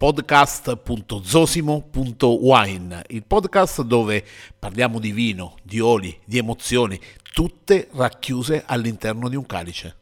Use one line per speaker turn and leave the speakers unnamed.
podcast.zosimo.wine, il podcast dove parliamo di vino, di oli, di emozioni, tutte racchiuse all'interno di un calice.